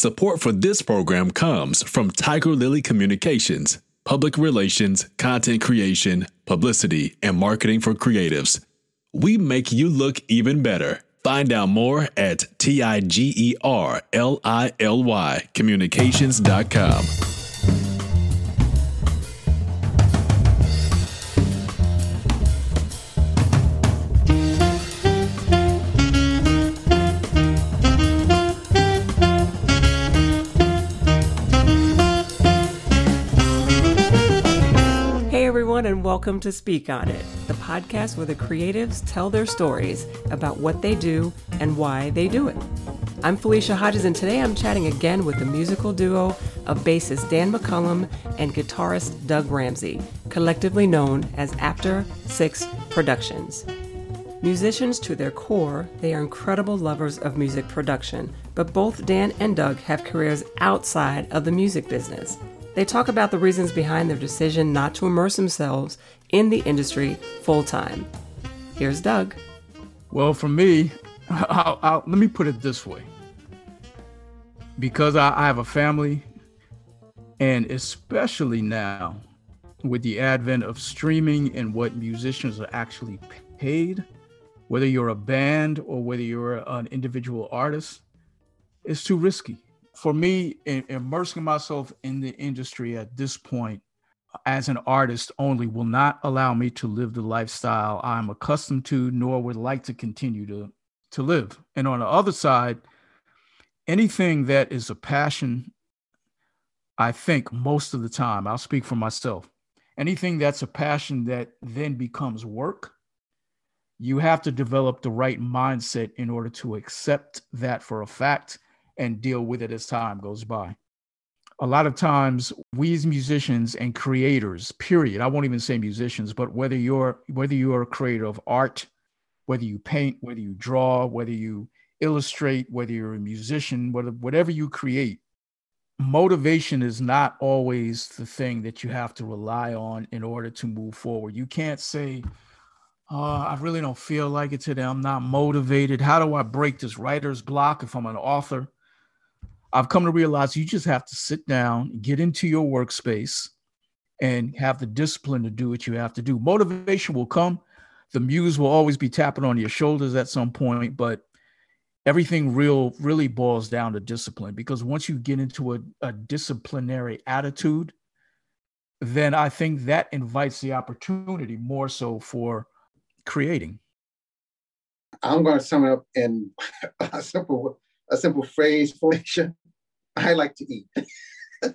Support for this program comes from Tiger Lily Communications, public relations, content creation, publicity, and marketing for creatives. We make you look even better. Find out more at T I G E R L I L Y communications.com. welcome to Speak On It, the podcast where the creatives tell their stories about what they do and why they do it. I'm Felicia Hodges, and today I'm chatting again with the musical duo of bassist Dan McCullum and guitarist Doug Ramsey, collectively known as After Six Productions. Musicians to their core, they are incredible lovers of music production, but both Dan and Doug have careers outside of the music business. They talk about the reasons behind their decision not to immerse themselves in the industry full time. Here's Doug. Well, for me, I'll, I'll, let me put it this way. Because I, I have a family, and especially now with the advent of streaming and what musicians are actually paid, whether you're a band or whether you're an individual artist, it's too risky for me, immersing myself in the industry at this point as an artist only will not allow me to live the lifestyle I'm accustomed to, nor would like to continue to, to live. And on the other side, anything that is a passion, I think most of the time, I'll speak for myself, anything that's a passion that then becomes work, you have to develop the right mindset in order to accept that for a fact and deal with it as time goes by. A lot of times, we as musicians and creators, period, I won't even say musicians, but whether you're whether you are a creator of art, whether you paint, whether you draw, whether you illustrate, whether you're a musician, whether, whatever you create, motivation is not always the thing that you have to rely on in order to move forward. You can't say, oh, I really don't feel like it today. I'm not motivated. How do I break this writer's block if I'm an author? I've come to realize you just have to sit down, get into your workspace, and have the discipline to do what you have to do. Motivation will come. The muse will always be tapping on your shoulders at some point, but everything real really boils down to discipline because once you get into a, a disciplinary attitude, then I think that invites the opportunity more so for creating. I'm going to sum it up in a simple a simple phrase, Felicia. I like to eat.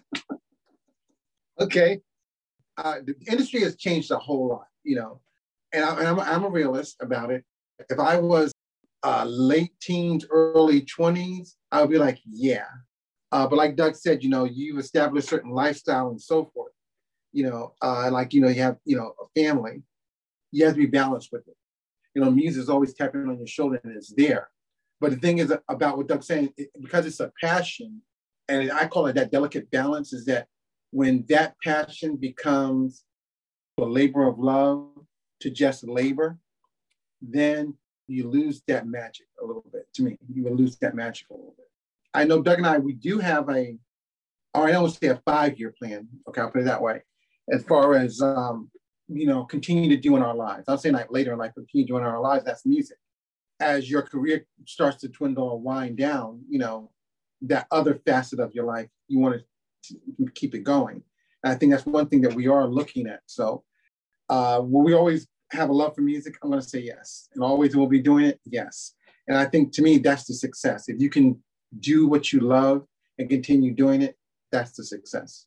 okay. Uh, the industry has changed a whole lot, you know, and, I, am I'm a realist about it. If I was uh, late teens, early 20s, I would be like, yeah. Uh, but like Doug said, you know, you've establish certain lifestyle and so forth, you know, uh, like, you know, you have, you know, a family, you have to be balanced with it. You know, music is always tapping on your shoulder and it's there. But the thing is about what Doug's saying, it, because it's a passion, and I call it that delicate balance, is that when that passion becomes a labor of love to just labor, then you lose that magic a little bit. To me, you will lose that magic a little bit. I know Doug and I, we do have a, or I don't say a five-year plan. Okay, I'll put it that way. As far as um, you know, continue to do in our lives. I'll say like later in life, continue doing our lives. That's music as your career starts to dwindle or wind down, you know, that other facet of your life, you want to keep it going. And I think that's one thing that we are looking at. So, uh, will we always have a love for music? I'm going to say yes. And always will be doing it? Yes. And I think to me, that's the success. If you can do what you love and continue doing it, that's the success.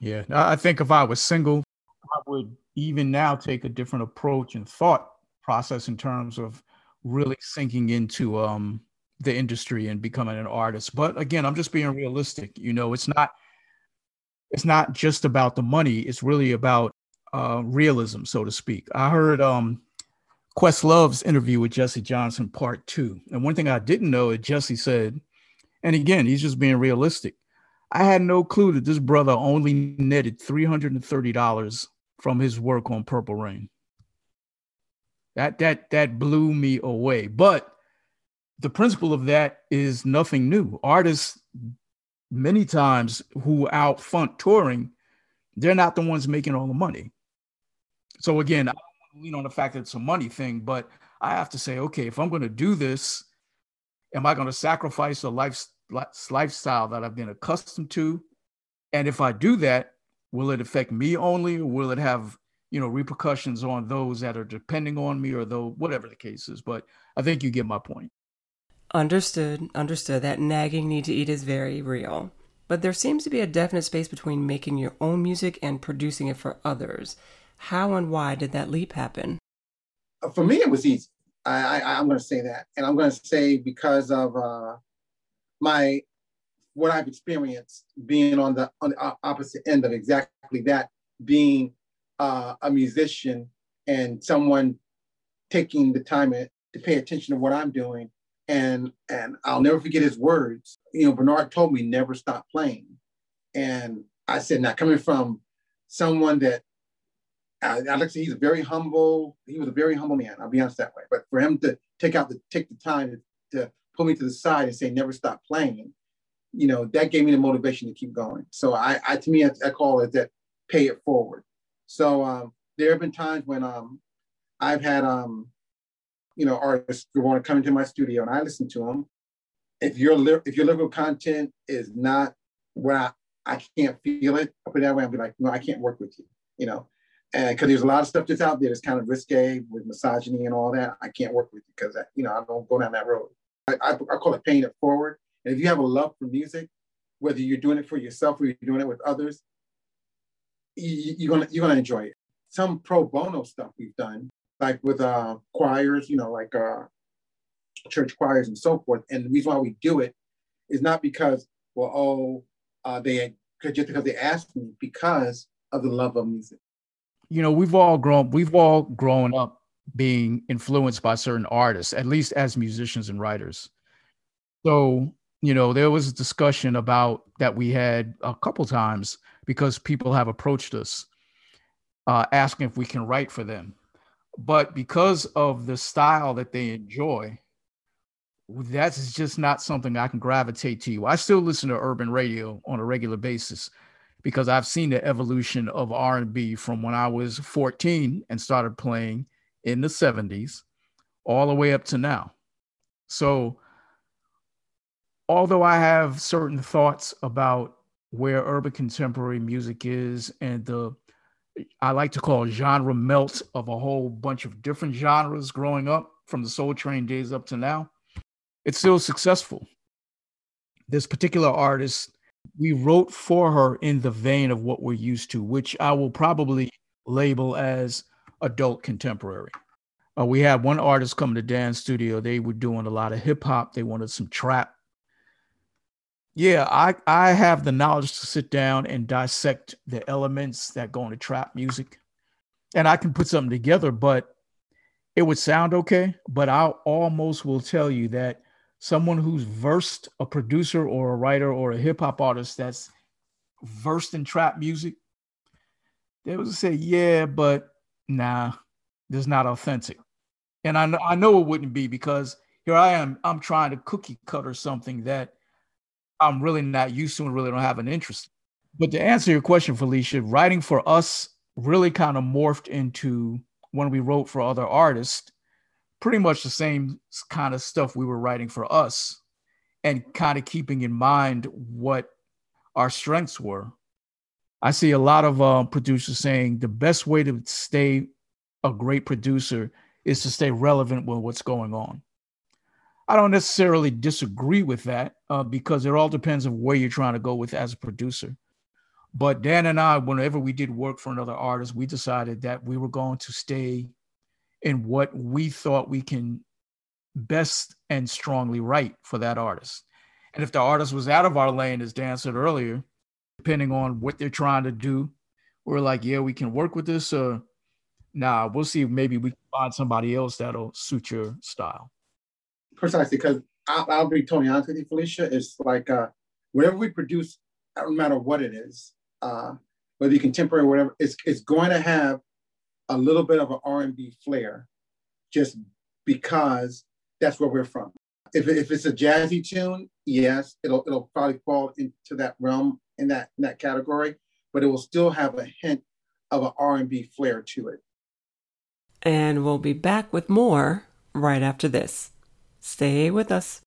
Yeah. I think if I was single, I would even now take a different approach and thought process in terms of really sinking into um, the industry and becoming an artist. But again, I'm just being realistic. You know, it's not it's not just about the money. It's really about uh, realism, so to speak. I heard um, Questlove's interview with Jesse Johnson, part two, and one thing I didn't know is Jesse said, and again, he's just being realistic. I had no clue that this brother only netted three hundred and thirty dollars from his work on Purple Rain. That that that blew me away. But the principle of that is nothing new. Artists, many times, who out front touring, they're not the ones making all the money. So again, I lean on the fact that it's a money thing, but I have to say, okay, if I'm going to do this, am I going to sacrifice a life, lifestyle that I've been accustomed to? And if I do that, will it affect me only, or will it have you know repercussions on those that are depending on me, or though whatever the case is? But I think you get my point. Understood. Understood. That nagging need to eat is very real. But there seems to be a definite space between making your own music and producing it for others. How and why did that leap happen? Uh, for me, it was easy. I, I am going to say that, and I'm going to say because of uh, my what I've experienced being on the on the opposite end of exactly that, being uh, a musician and someone taking the time to pay attention to what I'm doing, and and I'll never forget his words. You know, Bernard told me never stop playing, and I said, now coming from someone that I, I like to say he's a very humble. He was a very humble man. I'll be honest that way. But for him to take out the take the time to, to pull me to the side and say never stop playing, you know, that gave me the motivation to keep going. So I, I to me, I, I call it that pay it forward. So um, there have been times when um, I've had um, you know artists who want to come into my studio and I listen to them. If your if your lyrical content is not where I, I can't feel it, I put it that way. I'll be like, no, I can't work with you. You know, and because there's a lot of stuff that's out there that's kind of risque with misogyny and all that. I can't work with you because you know I don't go down that road. I, I, I call it paying it forward. And if you have a love for music, whether you're doing it for yourself or you're doing it with others, you, you're gonna you're gonna enjoy it. Some pro bono stuff we've done, like with uh, choirs, you know, like uh, church choirs and so forth. And the reason why we do it is not because well, oh, uh, they just because they asked me, because of the love of music you know, we've all grown, we've all grown up being influenced by certain artists, at least as musicians and writers. So, you know, there was a discussion about that we had a couple times because people have approached us uh, asking if we can write for them. But because of the style that they enjoy, that's just not something I can gravitate to. I still listen to urban radio on a regular basis because I've seen the evolution of R&B from when I was 14 and started playing in the 70s all the way up to now. So although I have certain thoughts about where urban contemporary music is and the I like to call genre melt of a whole bunch of different genres growing up from the Soul Train days up to now, it's still successful. This particular artist we wrote for her in the vein of what we're used to, which I will probably label as adult contemporary. Uh, we had one artist come to Dan's studio. They were doing a lot of hip hop. They wanted some trap. Yeah, I, I have the knowledge to sit down and dissect the elements that go into trap music. And I can put something together, but it would sound okay. But I almost will tell you that someone who's versed, a producer or a writer or a hip hop artist that's versed in trap music, they would say, yeah, but nah, this is not authentic. And I know, I know it wouldn't be because here I am, I'm trying to cookie cutter something that I'm really not used to and really don't have an interest. But to answer your question, Felicia, writing for us really kind of morphed into when we wrote for other artists pretty much the same kind of stuff we were writing for us and kind of keeping in mind what our strengths were. I see a lot of uh, producers saying the best way to stay a great producer is to stay relevant with what's going on. I don't necessarily disagree with that uh, because it all depends on where you're trying to go with as a producer. But Dan and I, whenever we did work for another artist, we decided that we were going to stay in what we thought we can best and strongly write for that artist. And if the artist was out of our lane, as Dan said earlier, depending on what they're trying to do, we're like, yeah, we can work with this. Or nah, we'll see maybe we can find somebody else that'll suit your style. Precisely, because I'll, be totally honest with you, Felicia. It's like uh, whatever we produce, no matter what it is, uh, whether you contemporary or whatever, it's, it's going to have a little bit of an R&B flair just because that's where we're from. if, if it's a jazzy tune, yes, it'll it'll probably fall into that realm in that in that category, but it will still have a hint of an R&B flair to it. And we'll be back with more right after this. Stay with us.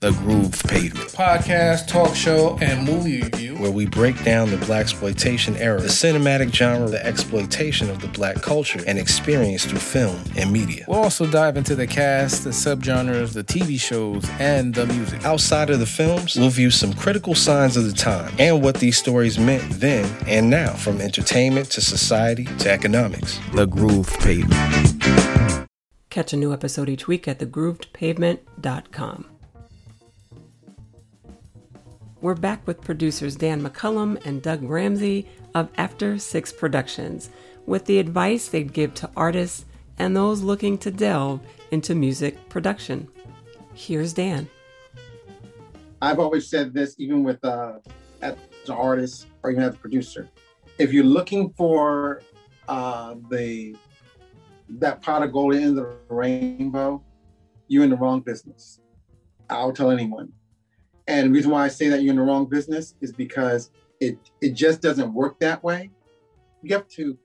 The Groove Pavement podcast, talk show, and movie review, where we break down the blaxploitation era, the cinematic genre, the exploitation of the black culture and experience through film and media. We'll also dive into the cast, the subgenres, the TV shows, and the music. Outside of the films, we'll view some critical signs of the time and what these stories meant then and now, from entertainment to society to economics. The Groove Pavement. Catch a new episode each week at thegroovedpavement.com. We're back with producers Dan McCullum and Doug Ramsey of After Six Productions with the advice they'd give to artists and those looking to delve into music production. Here's Dan. I've always said this, even with uh, as an artist or even as a producer. If you're looking for uh, the that pot of gold in the rainbow, you're in the wrong business. I'll tell anyone. And the reason why I say that you're in the wrong business is because it it just doesn't work that way. You have to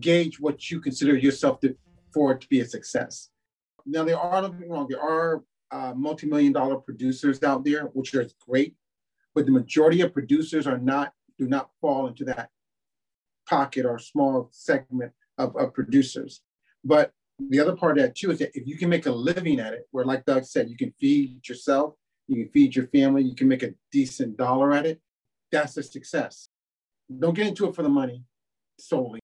gauge what you consider yourself to, for it to be a success. Now there are nothing wrong. There are uh, multi-million dollar producers out there, which are great, but the majority of producers are not do not fall into that pocket or small segment of, of producers. But the other part of that too is that if you can make a living at it, where like Doug said, you can feed yourself you can feed your family, you can make a decent dollar at it, that's a success. Don't get into it for the money solely,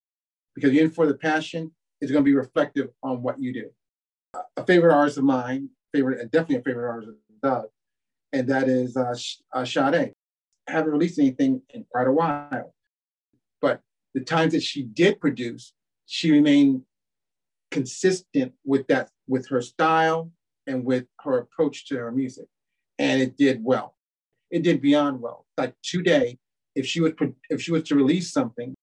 because you're in for the passion, it's going to be reflective on what you do. A favorite artist of mine, favorite, and definitely a favorite artist of Doug, and that is uh, uh, Sade. Haven't released anything in quite a while, but the times that she did produce, she remained consistent with that, with her style and with her approach to her music and it did well. It did beyond well. Like today, if she was if she was to release something,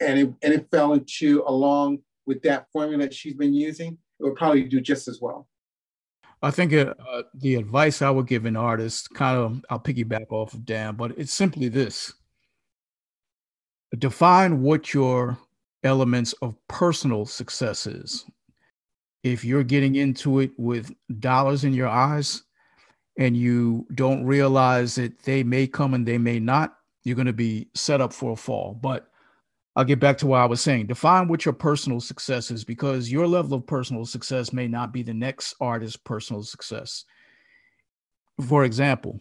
and it and it fell into along with that formula that she's been using, it would probably do just as well. I think uh, uh, the advice I would give an artist, kind of, I'll piggyback off of Dan, but it's simply this: define what your elements of personal successes. If you're getting into it with dollars in your eyes, and you don't realize that they may come and they may not, you're going to be set up for a fall. But I'll get back to what I was saying. Define what your personal success is because your level of personal success may not be the next artist's personal success. For example,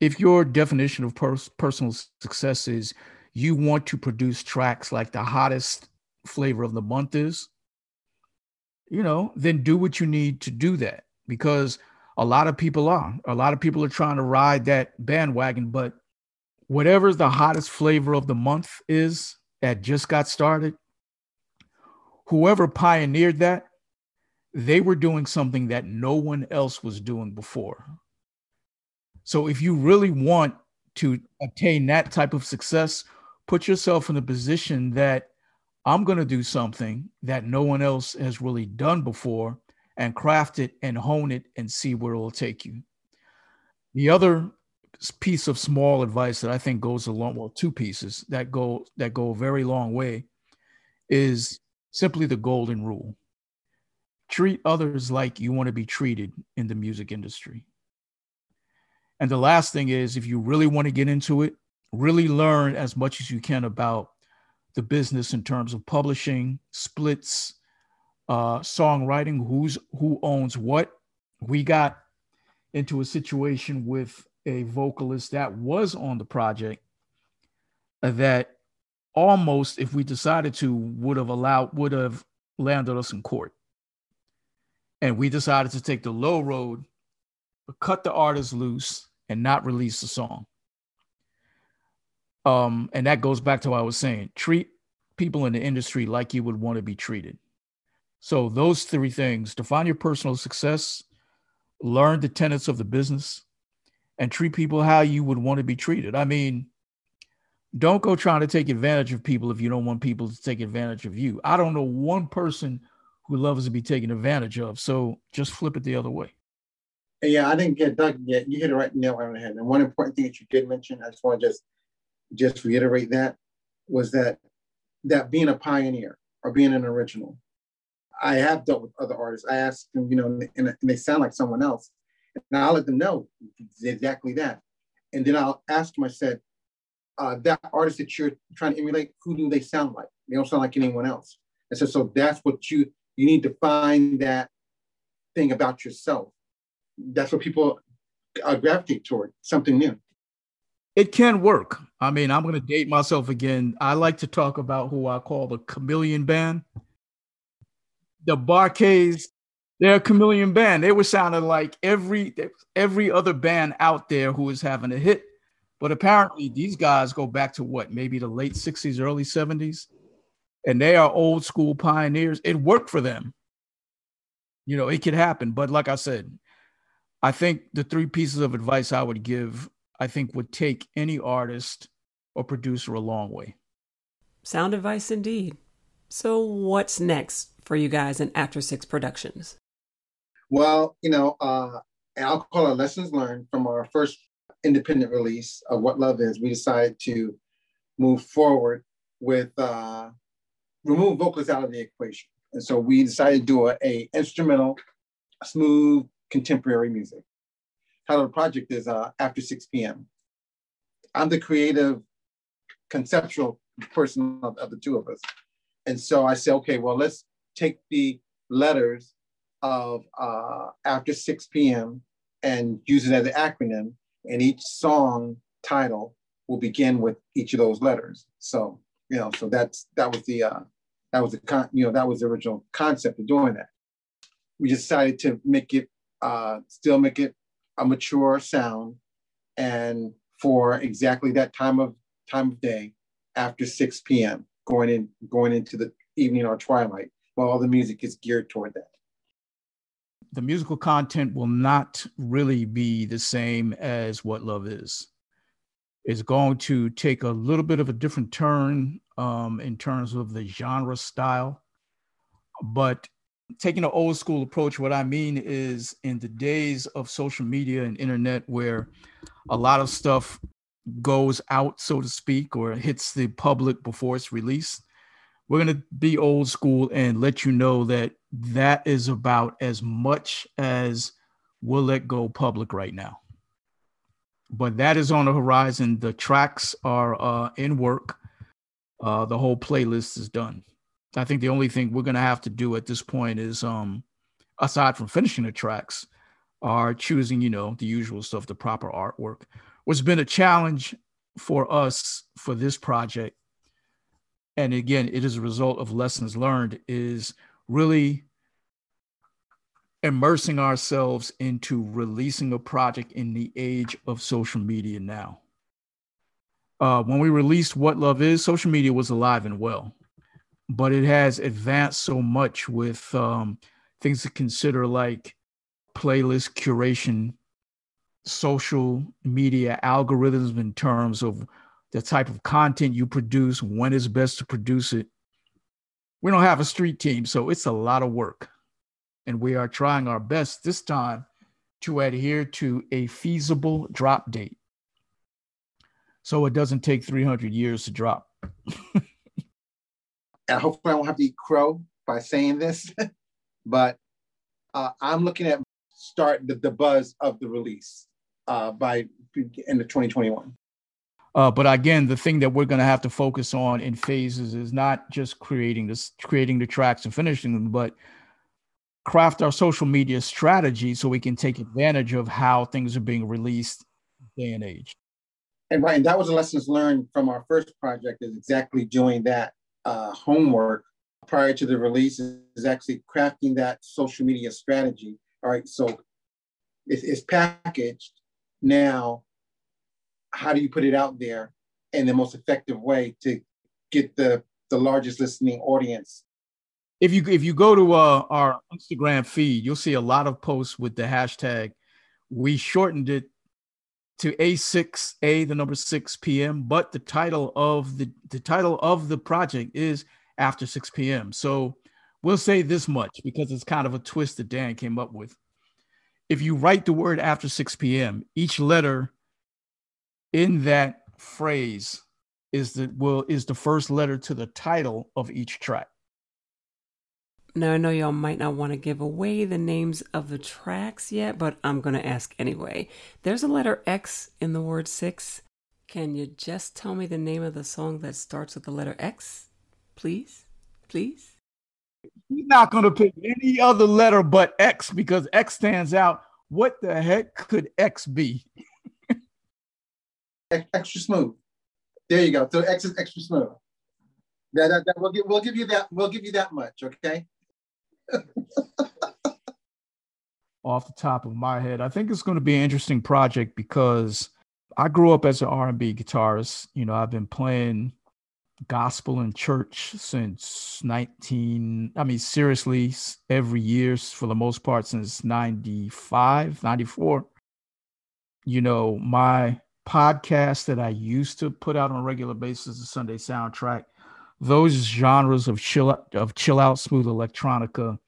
if your definition of pers- personal success is you want to produce tracks like the hottest flavor of the month is, you know, then do what you need to do that because a lot of people are. A lot of people are trying to ride that bandwagon, but whatever the hottest flavor of the month is that just got started, whoever pioneered that, they were doing something that no one else was doing before. So if you really want to attain that type of success, put yourself in a position that I'm going to do something that no one else has really done before and craft it and hone it and see where it will take you. The other piece of small advice that I think goes along long well, two pieces that go that go a very long way is simply the golden rule. Treat others like you want to be treated in the music industry. And the last thing is if you really want to get into it, really learn as much as you can about the business in terms of publishing, splits, uh, songwriting, who's who owns what. We got into a situation with a vocalist that was on the project that almost, if we decided to, would have allowed would have landed us in court. And we decided to take the low road, cut the artist loose, and not release the song. Um, and that goes back to what I was saying: treat people in the industry like you would want to be treated. So those three things, define your personal success, learn the tenets of the business, and treat people how you would want to be treated. I mean, don't go trying to take advantage of people if you don't want people to take advantage of you. I don't know one person who loves to be taken advantage of. So just flip it the other way. Yeah, I didn't get Doug yet. You hit it right nail on the head. And one important thing that you did mention, I just want to just just reiterate that was that that being a pioneer or being an original. I have dealt with other artists. I ask them, you know, and, and they sound like someone else. And I'll let them know exactly that. And then I'll ask them, I said, uh, that artist that you're trying to emulate, who do they sound like? They don't sound like anyone else. And so, so that's what you you need to find that thing about yourself. That's what people uh, gravitate toward, something new. It can work. I mean, I'm going to date myself again. I like to talk about who I call the chameleon band. The Bar-Kays, they're a chameleon band. They were sounding like every every other band out there who was having a hit. But apparently, these guys go back to what, maybe the late 60s, early 70s and they are old school pioneers. It worked for them. You know, it could happen. But like I said, I think the three pieces of advice I would give, I think would take any artist or producer a long way. Sound advice indeed. So, what's next for you guys in After Six Productions? Well, you know, uh, I'll call it lessons learned from our first independent release of What Love Is. We decided to move forward with uh, remove vocals out of the equation. And so we decided to do a, a instrumental, smooth, contemporary music. Title of the project is uh, After 6 p.m. I'm the creative, conceptual person of, of the two of us. And so I said, okay, well, let's take the letters of uh, After 6 p.m. and use it as an acronym. And each song title will begin with each of those letters. So, you know, so that's that was the uh, that was the con- you know that was the original concept of doing that. We decided to make it uh, still make it a mature sound, and for exactly that time of time of day, after 6 p.m., going in going into the evening or twilight, while all the music is geared toward that. The musical content will not really be the same as what love is. It's going to take a little bit of a different turn um, in terms of the genre style. But taking an old school approach, what I mean is in the days of social media and internet where a lot of stuff goes out, so to speak, or hits the public before it's released, we're going to be old school and let you know that that is about as much as we'll let go public right now. But that is on the horizon. The tracks are uh, in work uh, the whole playlist is done. I think the only thing we're gonna have to do at this point is, um, aside from finishing the tracks, are choosing, you know, the usual stuff, the proper artwork. What's been a challenge for us for this project, and again, it is a result of lessons learned, is really immersing ourselves into releasing a project in the age of social media now uh, when we released What Love Is, social media was alive and well, but it has advanced so much with um, things to consider like playlist curation, social media algorithms in terms of the type of content you produce, when it's best to produce it. We don't have a street team, so it's a lot of work. And we are trying our best this time to adhere to a feasible drop date so it doesn't take 300 years to drop. and hopefully I won't have to eat crow by saying this, but uh, I'm looking at start the, the buzz of the release uh, by end of 2021. Uh, but again, the thing that we're going to have to focus on in phases is not just creating this, creating the tracks and finishing them, but craft our social media strategy so we can take advantage of how things are being released day and age and right, and that was the lessons learned from our first project is exactly doing that uh, homework prior to the release is actually crafting that social media strategy. All right, so it's, packaged now. How do you put it out there in the most effective way to get the the largest listening audience? If you if you go to uh, our Instagram feed, you'll see a lot of posts with the hashtag. We shortened it to A6, A the number 6 p.m., but the title of the the title of the project is after 6 p.m. So we'll say this much because it's kind of a twist that Dan came up with. If you write the word after 6 p.m., each letter in that phrase is the will is the first letter to the title of each track. Now, I know y'all might not want to give away the names of the tracks yet, but I'm going to ask anyway. There's a letter X in the word six. Can you just tell me the name of the song that starts with the letter X? Please? Please? He's not going to pick any other letter but X because X stands out. What the heck could X be? extra smooth. There you go. So X is extra smooth. That, that, that, we'll, give, we'll give you that. We'll give you that much. Okay. Off the top of my head, I think it's going to be an interesting project because I grew up as an R&B guitarist. You know, I've been playing gospel in church since 19 I mean seriously every year for the most part since 95, 94. You know, my podcast that I used to put out on a regular basis, the Sunday soundtrack, those genres of chill of chill out smooth electronica,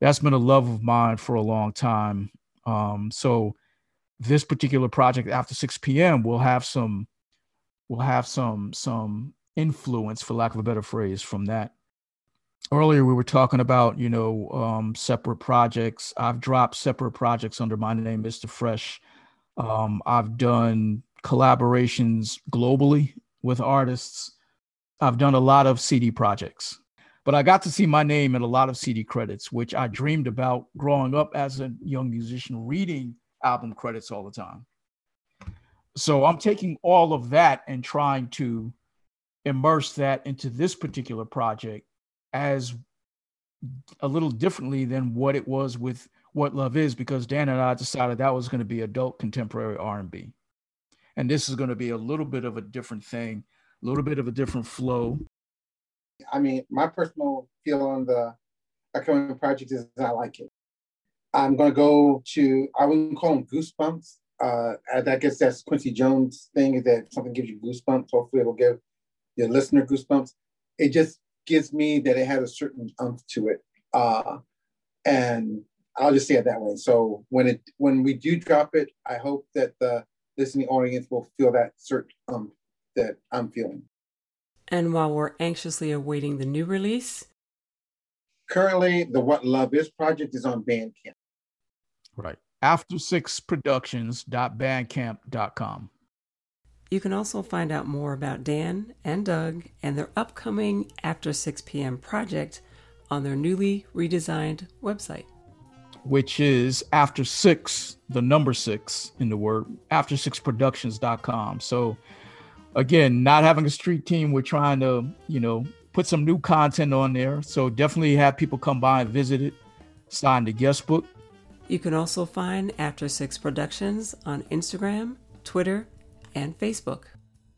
that's been a love of mine for a long time. Um, so this particular project after 6 p.m. will have some will have some some influence, for lack of a better phrase, from that. Earlier we were talking about, you know, um, separate projects. I've dropped separate projects under my name, Mr. Fresh. Um, I've done collaborations globally with artists. I've done a lot of CD projects, but I got to see my name in a lot of CD credits, which I dreamed about growing up as a young musician, reading album credits all the time. So I'm taking all of that and trying to immerse that into this particular project as a little differently than what it was with what love is because dan and i decided that was going to be adult contemporary r&b and this is going to be a little bit of a different thing, a little bit of a different flow. I mean, my personal feel on the upcoming project is I like it. I'm to go to, I wouldn't call them goosebumps. Uh, I guess that's Quincy Jones' thing is that something gives you goosebumps. Hopefully, it'll give your listener goosebumps. It just gives me that it has a certain umph to it. Uh, and I'll just say it that way. So when it when we do drop it, I hope that the listening audience will feel that certain um, that I'm feeling. And while we're anxiously awaiting the new release, currently the What Love Is project is on Bandcamp. Right. After Six Productions.bandcamp.com. You can also find out more about Dan and Doug and their upcoming After 6 p.m. project on their newly redesigned website which is after six, the number six in the word, after six productions.com. So again, not having a street team, we're trying to, you know, put some new content on there. So definitely have people come by and visit it, sign the guest book. You can also find After Six Productions on Instagram, Twitter, and Facebook.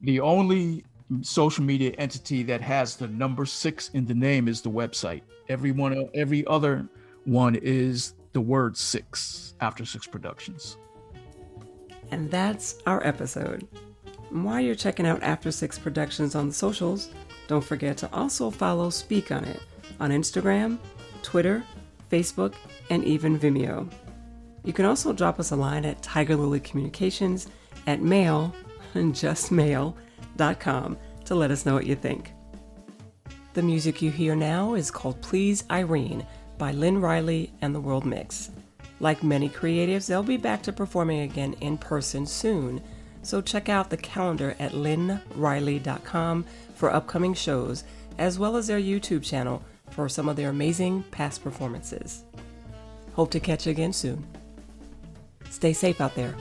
The only social media entity that has the number six in the name is the website. Everyone, every other one is the word six after six productions. And that's our episode. While you're checking out After Six Productions on the socials, don't forget to also follow Speak on It on Instagram, Twitter, Facebook, and even Vimeo. You can also drop us a line at Tiger Lily Communications at mail, justmail.com to let us know what you think. The music you hear now is called Please Irene by Lynn Riley and the World Mix. Like many creatives, they'll be back to performing again in person soon, so check out the calendar at lynnriley.com for upcoming shows, as well as their YouTube channel for some of their amazing past performances. Hope to catch you again soon. Stay safe out there.